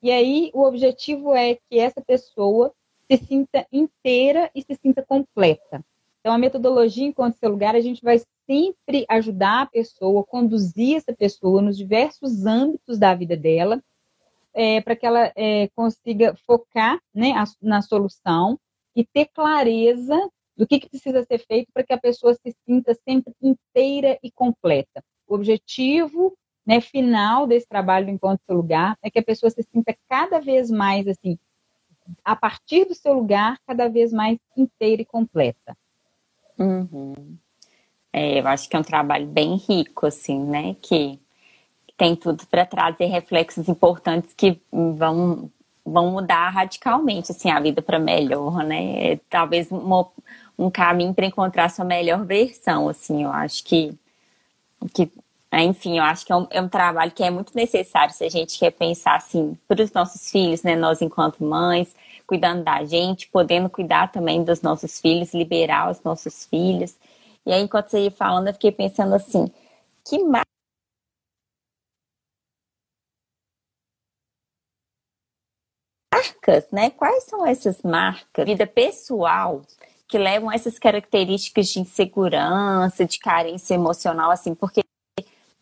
E aí o objetivo é que essa pessoa se sinta inteira e se sinta completa. Então, a metodologia Enquanto Seu Lugar, a gente vai sempre ajudar a pessoa, conduzir essa pessoa nos diversos âmbitos da vida dela, é, para que ela é, consiga focar né, a, na solução e ter clareza do que, que precisa ser feito para que a pessoa se sinta sempre inteira e completa. O objetivo né, final desse trabalho do Encontro Seu Lugar é que a pessoa se sinta cada vez mais assim, a partir do seu lugar, cada vez mais inteira e completa. Uhum. É, eu acho que é um trabalho bem rico, assim, né? Que tem tudo para trazer reflexos importantes que vão, vão mudar radicalmente assim, a vida para melhor, né? É, talvez uma, um caminho para encontrar sua melhor versão, assim, eu acho que, que enfim, eu acho que é um, é um, trabalho que é muito necessário se a gente quer pensar assim para os nossos filhos, né? Nós enquanto mães, cuidando da gente, podendo cuidar também dos nossos filhos, liberar os nossos filhos. E aí, enquanto você ia falando, eu fiquei pensando assim, que mais marcas, né? Quais são essas marcas, vida pessoal, que levam essas características de insegurança, de carência emocional, assim, porque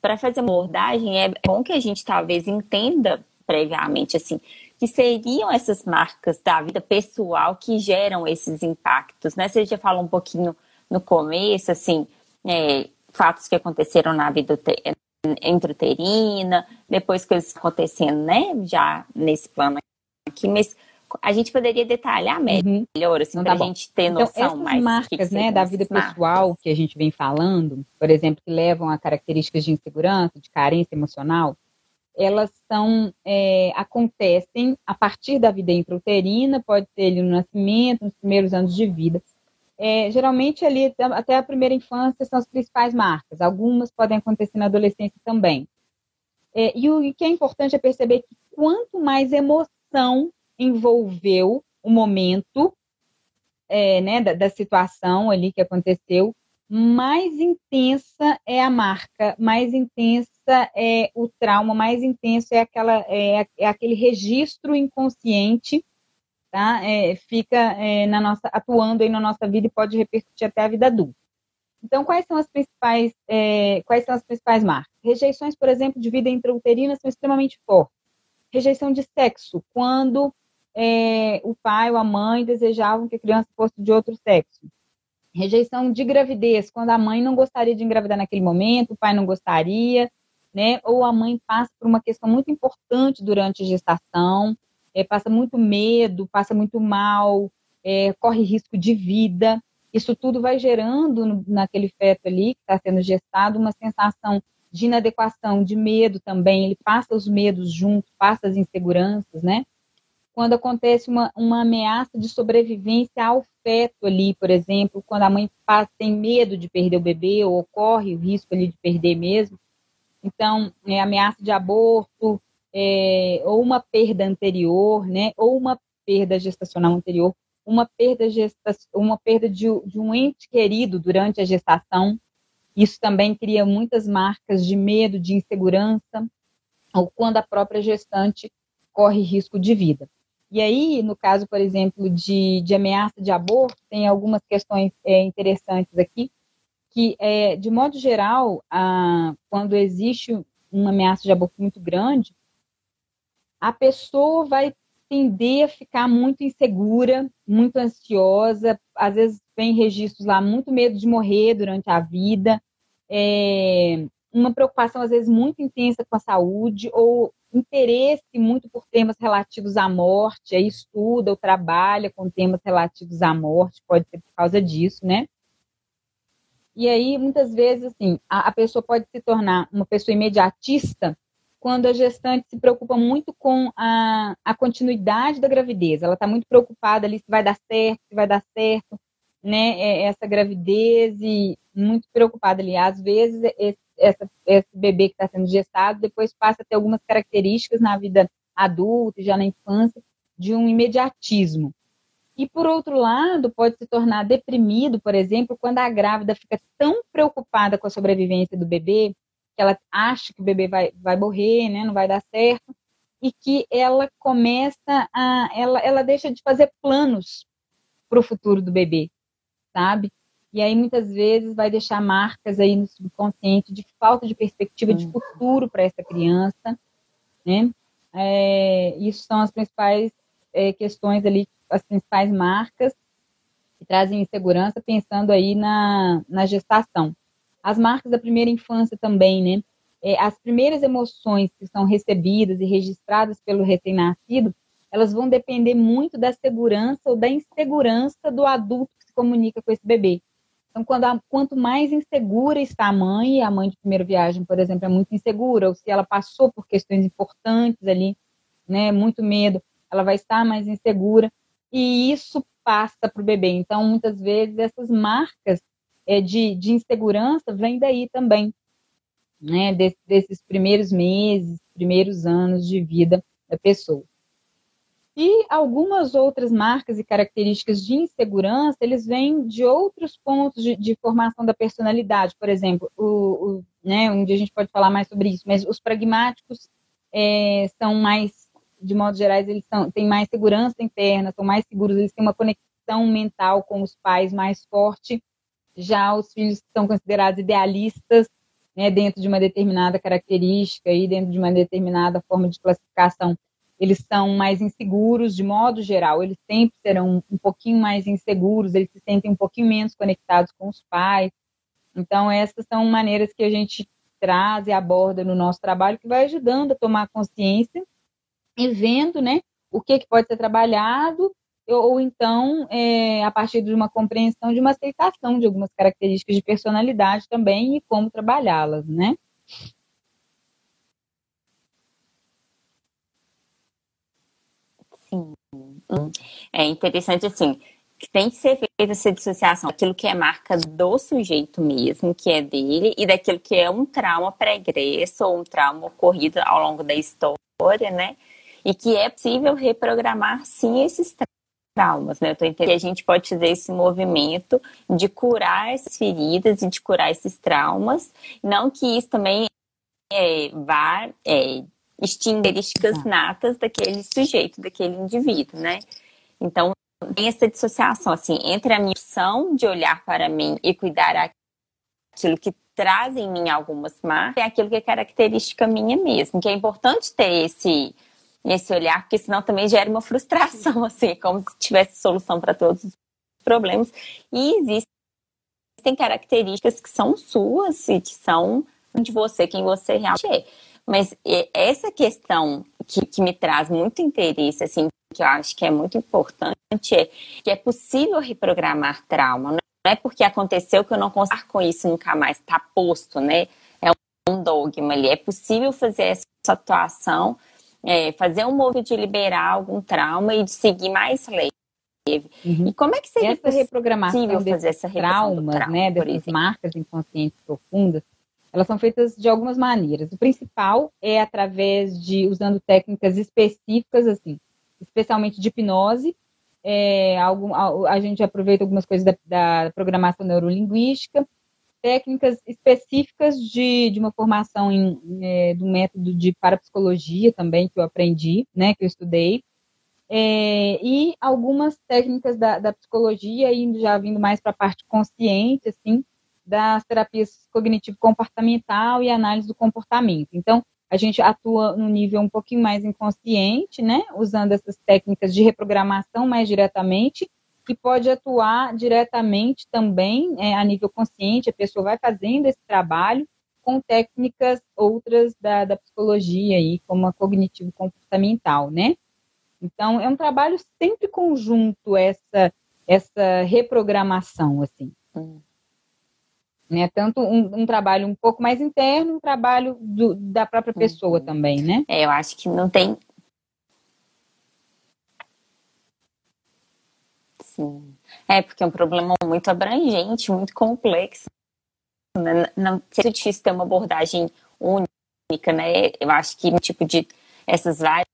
para fazer uma abordagem é bom que a gente talvez entenda previamente, assim, que seriam essas marcas da vida pessoal que geram esses impactos, né? Você já falou um pouquinho no começo, assim, é, fatos que aconteceram na vida intrauterina, depois coisas acontecendo, né, já nesse plano aqui, mas a gente poderia detalhar uhum. melhor, assim, para a tá gente ter noção então, essas mais. marcas, né, da vida pessoal marcas. que a gente vem falando, por exemplo, que levam a características de insegurança, de carência emocional, elas são, é, acontecem a partir da vida intrauterina, pode ser ali no nascimento, nos primeiros anos de vida. É, geralmente ali até a primeira infância são as principais marcas. Algumas podem acontecer na adolescência também. É, e o que é importante é perceber que quanto mais emoção envolveu o momento é, né, da, da, situação ali que aconteceu, mais intensa é a marca, mais intensa é o trauma, mais intenso é aquela é, é aquele registro inconsciente, tá? É, fica é, na nossa atuando aí na nossa vida e pode repercutir até a vida adulta. Então, quais são as principais é, quais são as principais marcas? Rejeições, por exemplo, de vida intrauterina são extremamente fortes. Rejeição de sexo, quando é, o pai ou a mãe desejavam que a criança fosse de outro sexo Rejeição de gravidez, quando a mãe não gostaria de engravidar naquele momento, o pai não gostaria, né? Ou a mãe passa por uma questão muito importante durante a gestação, é, passa muito medo, passa muito mal, é, corre risco de vida. Isso tudo vai gerando naquele feto ali que está sendo gestado uma sensação de inadequação, de medo também. Ele passa os medos juntos, passa as inseguranças, né? quando acontece uma, uma ameaça de sobrevivência ao feto ali, por exemplo, quando a mãe passa, tem medo de perder o bebê ou ocorre o risco ali de perder mesmo. Então, é, ameaça de aborto, é, ou uma perda anterior, né, ou uma perda gestacional anterior, uma perda, gesta uma perda de, de um ente querido durante a gestação. Isso também cria muitas marcas de medo, de insegurança, ou quando a própria gestante corre risco de vida. E aí, no caso, por exemplo, de, de ameaça de aborto, tem algumas questões é, interessantes aqui, que, é, de modo geral, a, quando existe uma ameaça de aborto muito grande, a pessoa vai tender a ficar muito insegura, muito ansiosa, às vezes vem registros lá, muito medo de morrer durante a vida, é, uma preocupação às vezes muito intensa com a saúde, ou interesse muito por temas relativos à morte, aí estuda ou trabalha com temas relativos à morte, pode ser por causa disso, né? E aí, muitas vezes, assim, a, a pessoa pode se tornar uma pessoa imediatista quando a gestante se preocupa muito com a, a continuidade da gravidez. Ela está muito preocupada ali se vai dar certo, se vai dar certo, né? É, essa gravidez e muito preocupada ali. Às vezes, esse essa, esse bebê que está sendo gestado depois passa a ter algumas características na vida adulta já na infância de um imediatismo. E, por outro lado, pode se tornar deprimido, por exemplo, quando a grávida fica tão preocupada com a sobrevivência do bebê, que ela acha que o bebê vai, vai morrer, né, não vai dar certo, e que ela começa a. Ela, ela deixa de fazer planos para o futuro do bebê, sabe? E aí, muitas vezes, vai deixar marcas aí no subconsciente de falta de perspectiva de uhum. futuro para essa criança, né? É, isso são as principais é, questões ali, as principais marcas que trazem insegurança, pensando aí na, na gestação. As marcas da primeira infância também, né? É, as primeiras emoções que são recebidas e registradas pelo recém-nascido, elas vão depender muito da segurança ou da insegurança do adulto que se comunica com esse bebê. Então, quando a, quanto mais insegura está a mãe, a mãe de primeira viagem, por exemplo, é muito insegura, ou se ela passou por questões importantes ali, né, muito medo, ela vai estar mais insegura, e isso passa para o bebê. Então, muitas vezes, essas marcas é, de, de insegurança vêm daí também, né, Des, desses primeiros meses, primeiros anos de vida da pessoa. E algumas outras marcas e características de insegurança, eles vêm de outros pontos de, de formação da personalidade. Por exemplo, o, o, né, um dia a gente pode falar mais sobre isso, mas os pragmáticos é, são mais, de modo geral, eles são, têm mais segurança interna, são mais seguros, eles têm uma conexão mental com os pais mais forte. Já os filhos são considerados idealistas, né, dentro de uma determinada característica e dentro de uma determinada forma de classificação, eles são mais inseguros de modo geral, eles sempre serão um pouquinho mais inseguros, eles se sentem um pouquinho menos conectados com os pais. Então, essas são maneiras que a gente traz e aborda no nosso trabalho que vai ajudando a tomar consciência e vendo, né, o que, que pode ser trabalhado ou, então, é, a partir de uma compreensão, de uma aceitação de algumas características de personalidade também e como trabalhá-las, né? É interessante, assim, tem que ser feita essa dissociação daquilo que é marca do sujeito mesmo, que é dele, e daquilo que é um trauma pregresso ou um trauma ocorrido ao longo da história, né? E que é possível reprogramar, sim, esses traumas, né? Eu tô entendendo que a gente pode fazer esse movimento de curar essas feridas e de curar esses traumas, não que isso também é, vá é, características natas daquele sujeito, daquele indivíduo, né? Então, tem essa dissociação, assim, entre a minha opção de olhar para mim e cuidar aquilo que traz em mim algumas marcas, é aquilo que é característica minha mesmo, que é importante ter esse esse olhar, porque senão também gera uma frustração, assim, como se tivesse solução para todos os problemas. E existem características que são suas e que são de você, quem você realmente é. Mas essa questão que, que me traz muito interesse, assim, que eu acho que é muito importante, é que é possível reprogramar trauma. Não é porque aconteceu que eu não consigo com isso nunca mais, está posto, né? É um dogma ali. É possível fazer essa atuação, é, fazer um movimento de liberar algum trauma e de seguir mais leve. Uhum. E como é que seria essa reprogramação fazer essa traumas, trauma, né, dessas marcas inconscientes profundas? Elas são feitas de algumas maneiras. O principal é através de usando técnicas específicas, assim, especialmente de hipnose. É, algum, a, a, gente aproveita algumas coisas da, da, programação neurolinguística, técnicas específicas de, de uma formação em, é, do método de parapsicologia também que eu aprendi, né, que eu estudei, é, e algumas técnicas da, da psicologia, indo já vindo mais para a parte consciente, assim, das terapias cognitivo-comportamental e análise do comportamento. Então, a gente atua no nível um pouquinho mais inconsciente, né, usando essas técnicas de reprogramação mais diretamente, e pode atuar diretamente também é, a nível consciente, a pessoa vai fazendo esse trabalho com técnicas outras da, da psicologia, aí, como a cognitivo-comportamental, né? Então, é um trabalho sempre conjunto essa, essa reprogramação, assim. Hum. Né? Tanto um, um, trabalho um pouco mais interno, um trabalho do, da própria uhum. pessoa uhum. também, né? É, eu acho que não tem. Sim. É, porque é um problema muito abrangente, muito complexo. Né? Não é difícil ter uma abordagem única, né? Eu acho que um tipo de essas várias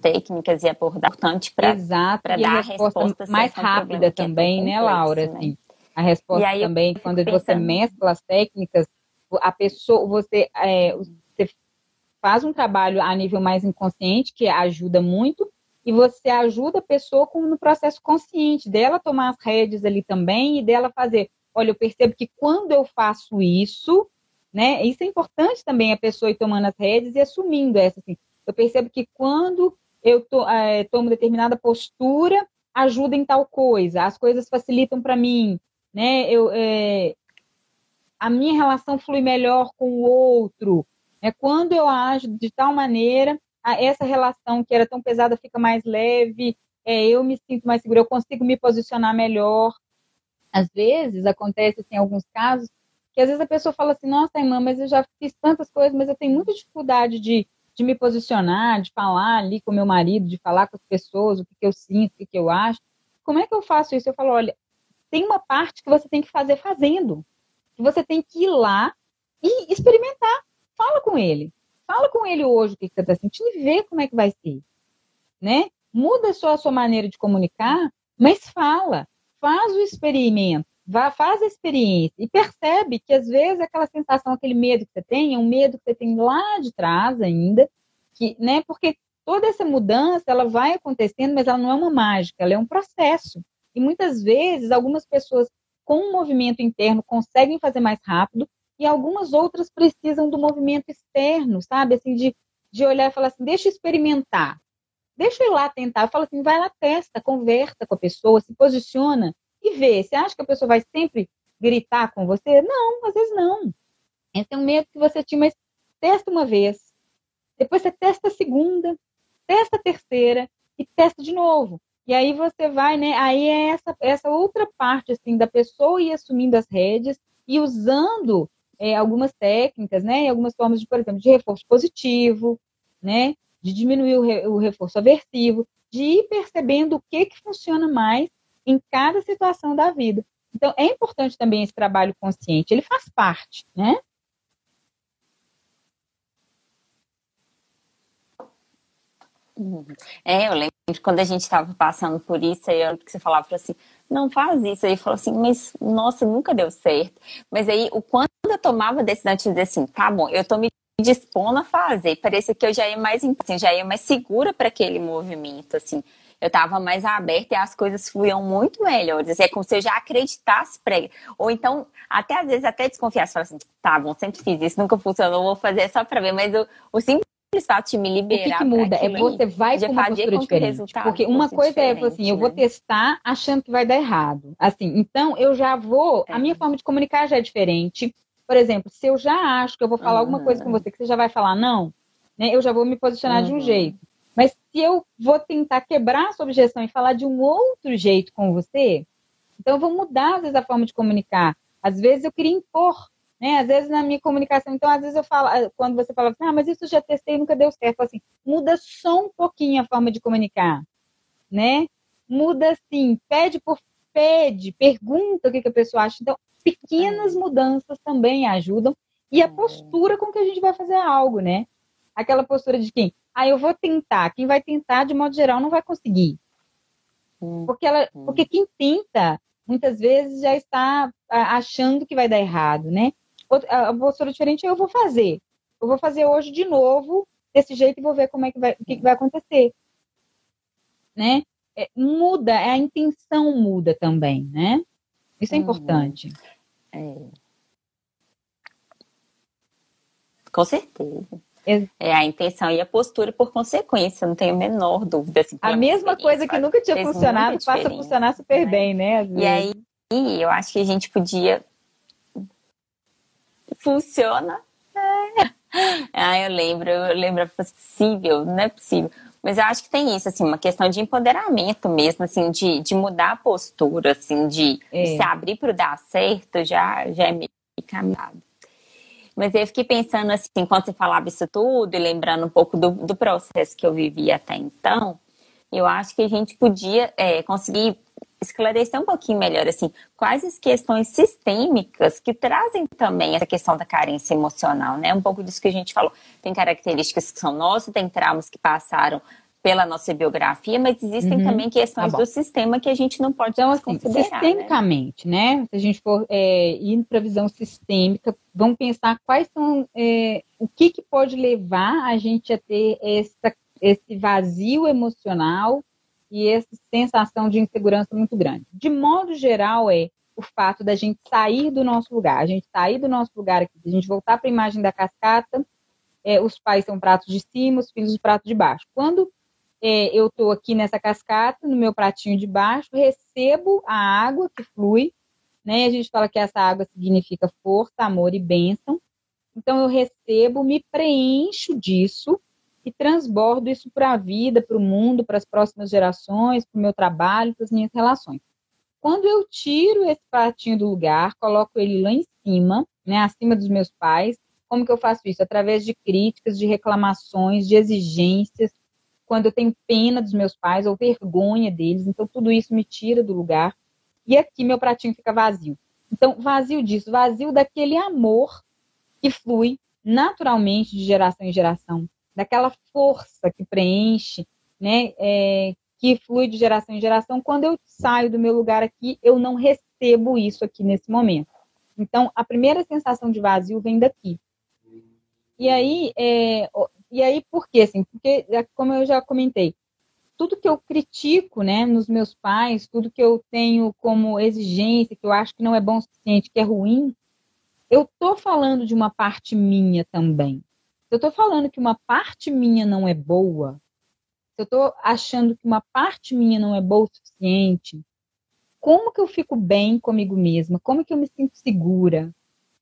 técnicas e abordar importante para dar a resposta, resposta mais rápida é também, é né, Laura? Né? Assim, a resposta aí, também, quando pensando... você mescla as técnicas, a pessoa, você, é, você faz um trabalho a nível mais inconsciente, que ajuda muito, e você ajuda a pessoa com, no processo consciente, dela tomar as rédeas ali também e dela fazer, olha, eu percebo que quando eu faço isso, né, isso é importante também a pessoa ir tomando as rédeas e assumindo essa, assim, eu percebo que quando eu to, é, tomo determinada postura, ajuda em tal coisa, as coisas facilitam para mim, né? Eu, é, a minha relação flui melhor com o outro. Né? Quando eu ajo de tal maneira, essa relação que era tão pesada fica mais leve, é, eu me sinto mais segura, eu consigo me posicionar melhor. Às vezes, acontece assim, em alguns casos, que às vezes a pessoa fala assim, nossa, irmã, mas eu já fiz tantas coisas, mas eu tenho muita dificuldade de, de me posicionar, de falar ali com meu marido, de falar com as pessoas, o que, que eu sinto, o que, que eu acho. Como é que eu faço isso? Eu falo, olha, tem uma parte que você tem que fazer fazendo. Que você tem que ir lá e experimentar. Fala com ele. Fala com ele hoje o que, você está sentindo e vê como é que vai ser. Né? Muda só a sua maneira de comunicar, mas fala. Faz o experimento. Vá, faz a experiência e percebe que às vezes aquela sensação, aquele medo que você tem, é um medo que você tem lá de trás ainda, que, né? Porque toda essa mudança ela vai acontecendo, mas ela não é uma mágica, ela é um processo. E muitas vezes, algumas pessoas com um movimento interno conseguem fazer mais rápido e algumas outras precisam do movimento externo, sabe? Assim, de, de olhar e falar assim, deixa eu experimentar. Deixa eu ir lá tentar. Fala assim, vai lá, testa, conversa com a pessoa, se posiciona e vê. Você acha que a pessoa vai sempre gritar com você? Não, às vezes não. Esse é um medo que você tinha, mas testa uma vez. Depois você testa a segunda, testa a terceira e testa de novo. E aí você vai, né? Aí é essa, essa outra parte, assim, da pessoa ir assumindo as rédeas e usando é, algumas técnicas, né? Algumas formas de, por exemplo, de reforço positivo, né? De diminuir o, re, o reforço aversivo, de ir percebendo o que, que funciona mais em cada situação da vida. Então, é importante também esse trabalho consciente, ele faz parte, né? É, eu lembro quando a gente estava passando por isso, aí eu que você falava assim, não faz isso. Aí falou assim, mas nossa, nunca deu certo. Mas aí, o quando eu tomava a decisão de dizer assim, tá bom, eu tô me dispondo a fazer, parecia que eu já ia mais, assim, já ia mais segura para aquele movimento, assim. Eu estava mais aberta e as coisas fluíam muito melhores. É como se eu já acreditasse para Ou então, até às vezes, até desconfiasse. Falar assim, tá bom, sempre fiz isso, nunca funcionou, vou fazer só para ver. Mas o, o simples fato de me liberar. O que, que muda? É você vai com uma postura diferente. Porque uma coisa é assim, eu vou né? testar achando que vai dar errado. Assim, então eu já vou. É. A minha forma de comunicar já é diferente. Por exemplo, se eu já acho que eu vou falar uhum. alguma coisa com você que você já vai falar não, né? Eu já vou me posicionar uhum. de um uhum. jeito. Mas se eu vou tentar quebrar a sua objeção e falar de um outro jeito com você, então eu vou mudar às vezes a forma de comunicar. Às vezes eu queria impor né? Às vezes na minha comunicação, então às vezes eu falo, ah, quando você fala assim, ah, mas isso já testei, nunca deu certo, assim, muda só um pouquinho a forma de comunicar, né? Muda assim, pede por pede, pergunta o que, que a pessoa acha. Então, pequenas mudanças também ajudam e a postura com que a gente vai fazer algo, né? Aquela postura de quem, ah, eu vou tentar. Quem vai tentar, de modo geral, não vai conseguir. Porque, ela, porque quem tenta, muitas vezes já está achando que vai dar errado, né? a postura diferente eu vou fazer. Eu vou fazer hoje de novo, desse jeito, e vou ver como é que vai, o que, que vai acontecer. Né? É, muda, a intenção muda também, né? Isso é uhum. importante. É. Com certeza. É a intenção e a postura por consequência, não tenho a menor dúvida. Assim, a mesma coisa que nunca tinha funcionado passa a funcionar super né? bem, né? E aí, eu acho que a gente podia funciona. É. Ah, eu lembro, eu lembro, é possível, não é possível. Mas eu acho que tem isso, assim, uma questão de empoderamento mesmo, assim, de, de mudar a postura, assim, de, é. de se abrir para o dar certo, já, já é meio caminhado. Mas eu fiquei pensando, assim, enquanto você falava isso tudo, e lembrando um pouco do, do processo que eu vivi até então, eu acho que a gente podia é, conseguir esclarecer um pouquinho melhor, assim, quais as questões sistêmicas que trazem também essa questão da carência emocional, né? Um pouco disso que a gente falou. Tem características que são nossas, tem traumas que passaram pela nossa biografia, mas existem uhum. também questões tá do sistema que a gente não pode então, assim, considerar. Né? Sistemicamente, né? né? Se a gente for é, indo para a visão sistêmica, vamos pensar quais são é, o que, que pode levar a gente a ter essa, esse vazio emocional e essa sensação de insegurança muito grande. De modo geral, é o fato da gente sair do nosso lugar, a gente sair do nosso lugar aqui, a gente voltar para a imagem da cascata, é, os pais são pratos de cima, os filhos os pratos de baixo. Quando é, eu estou aqui nessa cascata, no meu pratinho de baixo, recebo a água que flui, né? A gente fala que essa água significa força, amor e bênção. Então eu recebo, me preencho disso e transbordo isso para a vida, para o mundo, para as próximas gerações, para o meu trabalho, para as minhas relações. Quando eu tiro esse pratinho do lugar, coloco ele lá em cima, né, acima dos meus pais, como que eu faço isso? Através de críticas, de reclamações, de exigências, quando eu tenho pena dos meus pais ou vergonha deles, então tudo isso me tira do lugar. E aqui meu pratinho fica vazio. Então, vazio disso, vazio daquele amor que flui naturalmente de geração em geração, daquela força que preenche, né, é, que flui de geração em geração. Quando eu saio do meu lugar aqui, eu não recebo isso aqui nesse momento. Então, a primeira sensação de vazio vem daqui. E aí, é, e aí por quê? Assim, porque, é, como eu já comentei, tudo que eu critico né, nos meus pais, tudo que eu tenho como exigência, que eu acho que não é bom o suficiente, que é ruim, eu estou falando de uma parte minha também eu estou falando que uma parte minha não é boa, se eu estou achando que uma parte minha não é boa o suficiente, como que eu fico bem comigo mesma? Como que eu me sinto segura?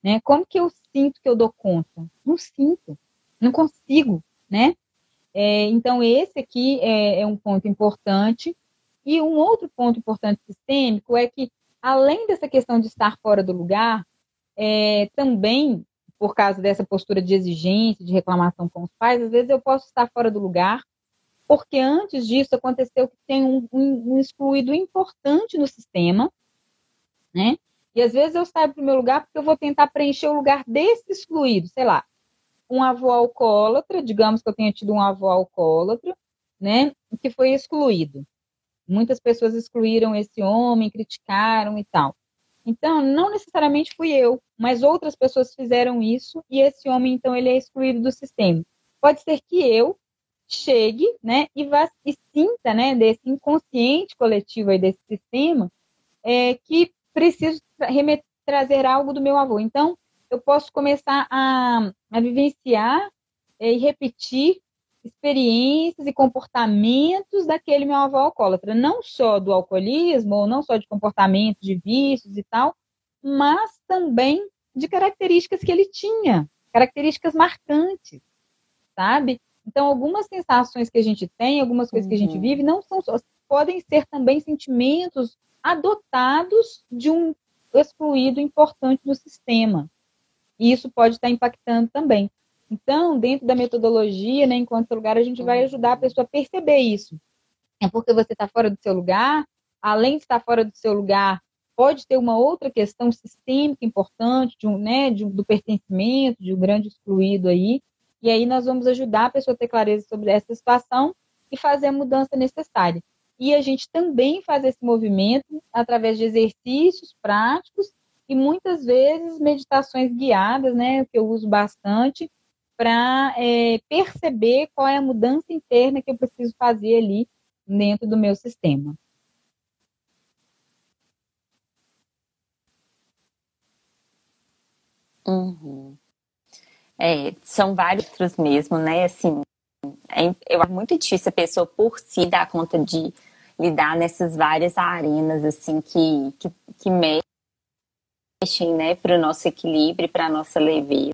Né? Como que eu sinto que eu dou conta? Não sinto, não consigo, né? É, então, esse aqui é, é, um ponto importante. E um outro ponto importante sistêmico é que, além dessa questão de estar fora do lugar, é, também por causa dessa postura de exigência, de reclamação com os pais, às vezes eu posso estar fora do lugar, porque antes disso aconteceu que tem um, um, um excluído importante no sistema, né? E às vezes eu saio para o meu lugar porque eu vou tentar preencher o lugar desse excluído, sei lá, um avô alcoólatra, digamos que eu tenha tido um avô alcoólatra, né, que foi excluído. Muitas pessoas excluíram esse homem, criticaram e tal. Então, não necessariamente fui eu, mas outras pessoas fizeram isso e esse homem, então, ele é excluído do sistema. Pode ser que eu chegue, né, e vá e sinta, né, desse inconsciente coletivo aí desse sistema, é, que preciso trazer algo do meu avô. Então, eu posso começar a, a vivenciar é, e repetir experiências e comportamentos daquele meu avô alcoólatra, não só do alcoolismo, ou não só de comportamento, de vícios e tal, mas também de características que ele tinha, características marcantes, sabe? Então, algumas sensações que a gente tem, algumas coisas uhum. que a gente uhum. vive, não são só, podem ser também sentimentos adotados de um excluído importante do sistema. E isso pode estar impactando também. Então, dentro da metodologia, né, enquanto lugar, a gente vai ajudar a pessoa a perceber isso. É porque você está fora do seu lugar, além de estar fora do seu lugar, pode ter uma outra questão sistêmica importante, de um, né, de, do pertencimento, de um grande excluído aí. E aí nós vamos ajudar a pessoa a ter clareza sobre essa situação e fazer a mudança necessária. E a gente também faz esse movimento através de exercícios práticos e muitas vezes meditações guiadas, né, que eu uso bastante, para é, perceber qual é a mudança interna que eu preciso fazer ali dentro do meu sistema. Uhum. É, são vários outros mesmo, né? Assim, é, eu acho muito difícil a pessoa por si dar conta de lidar nessas várias arenas, assim, que, que, que mexem, né, para o nosso equilíbrio, para a nossa leveza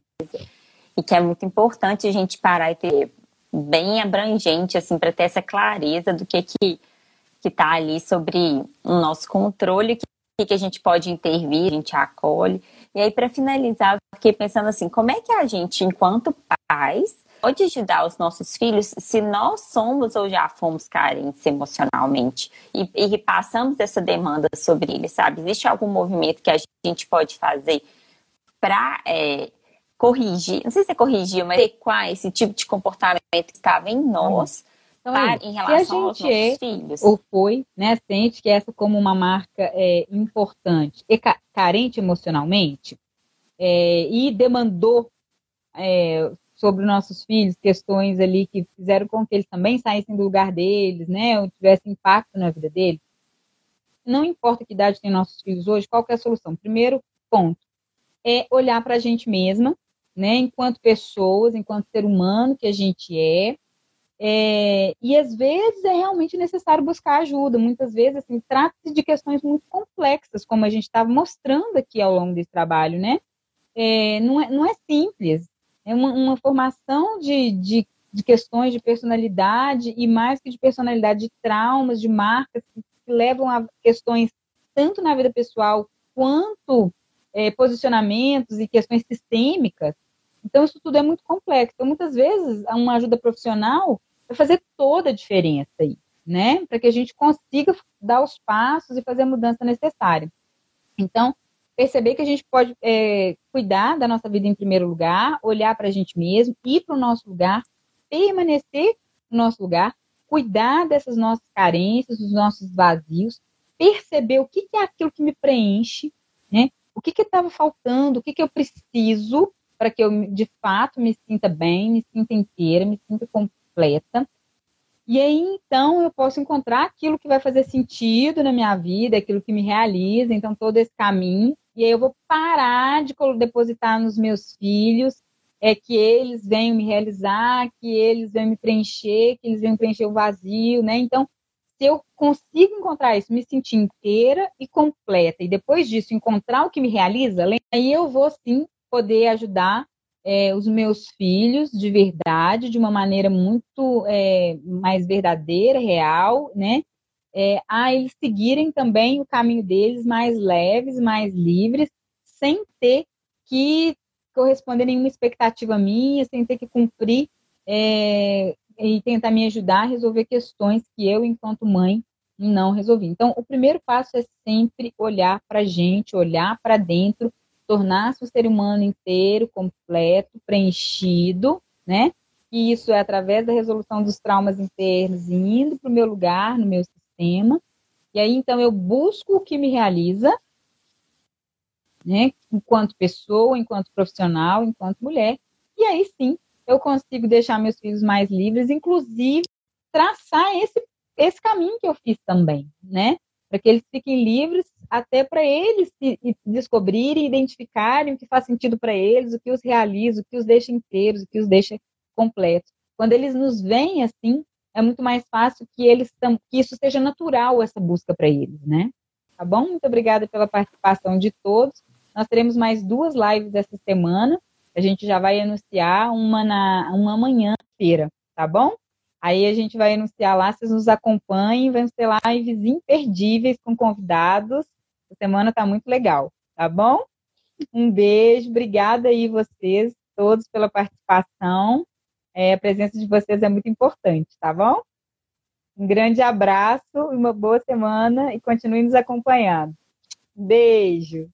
e que é muito importante a gente parar e ter bem abrangente, assim, para ter essa clareza do que que que está ali sobre o nosso controle, o que, que a gente pode intervir, a gente acolhe. E aí, para finalizar, fiquei pensando assim, como é que a gente, enquanto pais, pode ajudar os nossos filhos se nós somos ou já fomos carentes emocionalmente e, e passamos essa demanda sobre eles, sabe? Existe algum movimento que a gente pode fazer para é, corrigir, não sei se é corrigir, mas adequar esse tipo de comportamento que estava em nós então, para, em relação aos nossos é, filhos. Ou foi, né, sente que essa como uma marca é, importante e ca carente emocionalmente é, e demandou é, sobre nossos filhos questões ali que fizeram com que eles também saíssem do lugar deles, né, ou tivessem impacto na vida deles. Não importa que idade tem nossos filhos hoje, qual é a solução? Primeiro ponto é olhar para a gente mesma né, enquanto pessoas, enquanto ser humano que a gente é, é, e às vezes é realmente necessário buscar ajuda. Muitas vezes, assim, trata-se de questões muito complexas, como a gente estava mostrando aqui ao longo desse trabalho, né? É, não, é, não é simples. É uma, uma formação de, de, de, questões de personalidade e mais que de personalidade, de traumas, de marcas que, levam a questões tanto na vida pessoal quanto é, posicionamentos e questões sistêmicas então, isso tudo é muito complexo. Então, muitas vezes, uma ajuda profissional vai fazer toda a diferença aí, né? Para que a gente consiga dar os passos e fazer a mudança necessária. Então, perceber que a gente pode é, cuidar da nossa vida em primeiro lugar, olhar para a gente mesmo, ir para o nosso lugar, permanecer no nosso lugar, cuidar dessas nossas carências, dos nossos vazios, perceber o que, que é aquilo que me preenche, né? O que estava faltando, o que, que eu preciso para que eu, de fato, me sinta bem, me sinta inteira, me sinta completa. E aí, então, eu posso encontrar aquilo que vai fazer sentido na minha vida, aquilo que me realiza, então, todo esse caminho. E aí eu vou parar de depositar nos meus filhos é que eles venham me realizar, que eles venham me preencher, que eles venham preencher o vazio, né? Então, se eu consigo encontrar isso, me sentir inteira e completa, e depois disso encontrar o que me realiza, aí eu vou sim poder ajudar é, os meus filhos de verdade, de uma maneira muito é, mais verdadeira, real, né? É, a eles seguirem também o caminho deles mais leves, mais livres, sem ter que corresponder a nenhuma expectativa minha, sem ter que cumprir é, e tentar me ajudar a resolver questões que eu, enquanto mãe, não resolvi. Então, o primeiro passo é sempre olhar para a gente, olhar para dentro, tornar-se um ser humano inteiro, completo, preenchido, né? que isso é através da resolução dos traumas internos e indo para o meu lugar, no meu sistema. E aí, então, eu busco o que me realiza, né, enquanto pessoa, enquanto profissional, enquanto mulher. E aí sim, eu consigo deixar meus filhos mais livres, inclusive traçar esse, esse caminho que eu fiz também, né? Para que eles fiquem livres, até para eles se descobrirem, identificarem o que faz sentido para eles, o que os realiza, o que os deixa inteiros, o que os deixa completos. Quando eles nos veem assim, é muito mais fácil que eles que isso seja natural essa busca para eles, né? Tá bom? Muito obrigada pela participação de todos. Nós teremos mais duas lives essa semana. A gente já vai anunciar uma na uma amanhã-feira, tá bom? Aí a gente vai anunciar lá, vocês nos acompanhem, vamos ter lives imperdíveis com convidados. A semana tá muito legal, tá bom? Um beijo, obrigada aí vocês todos pela participação. É, a presença de vocês é muito importante, tá bom? Um grande abraço, uma boa semana e continue nos acompanhando. Beijo!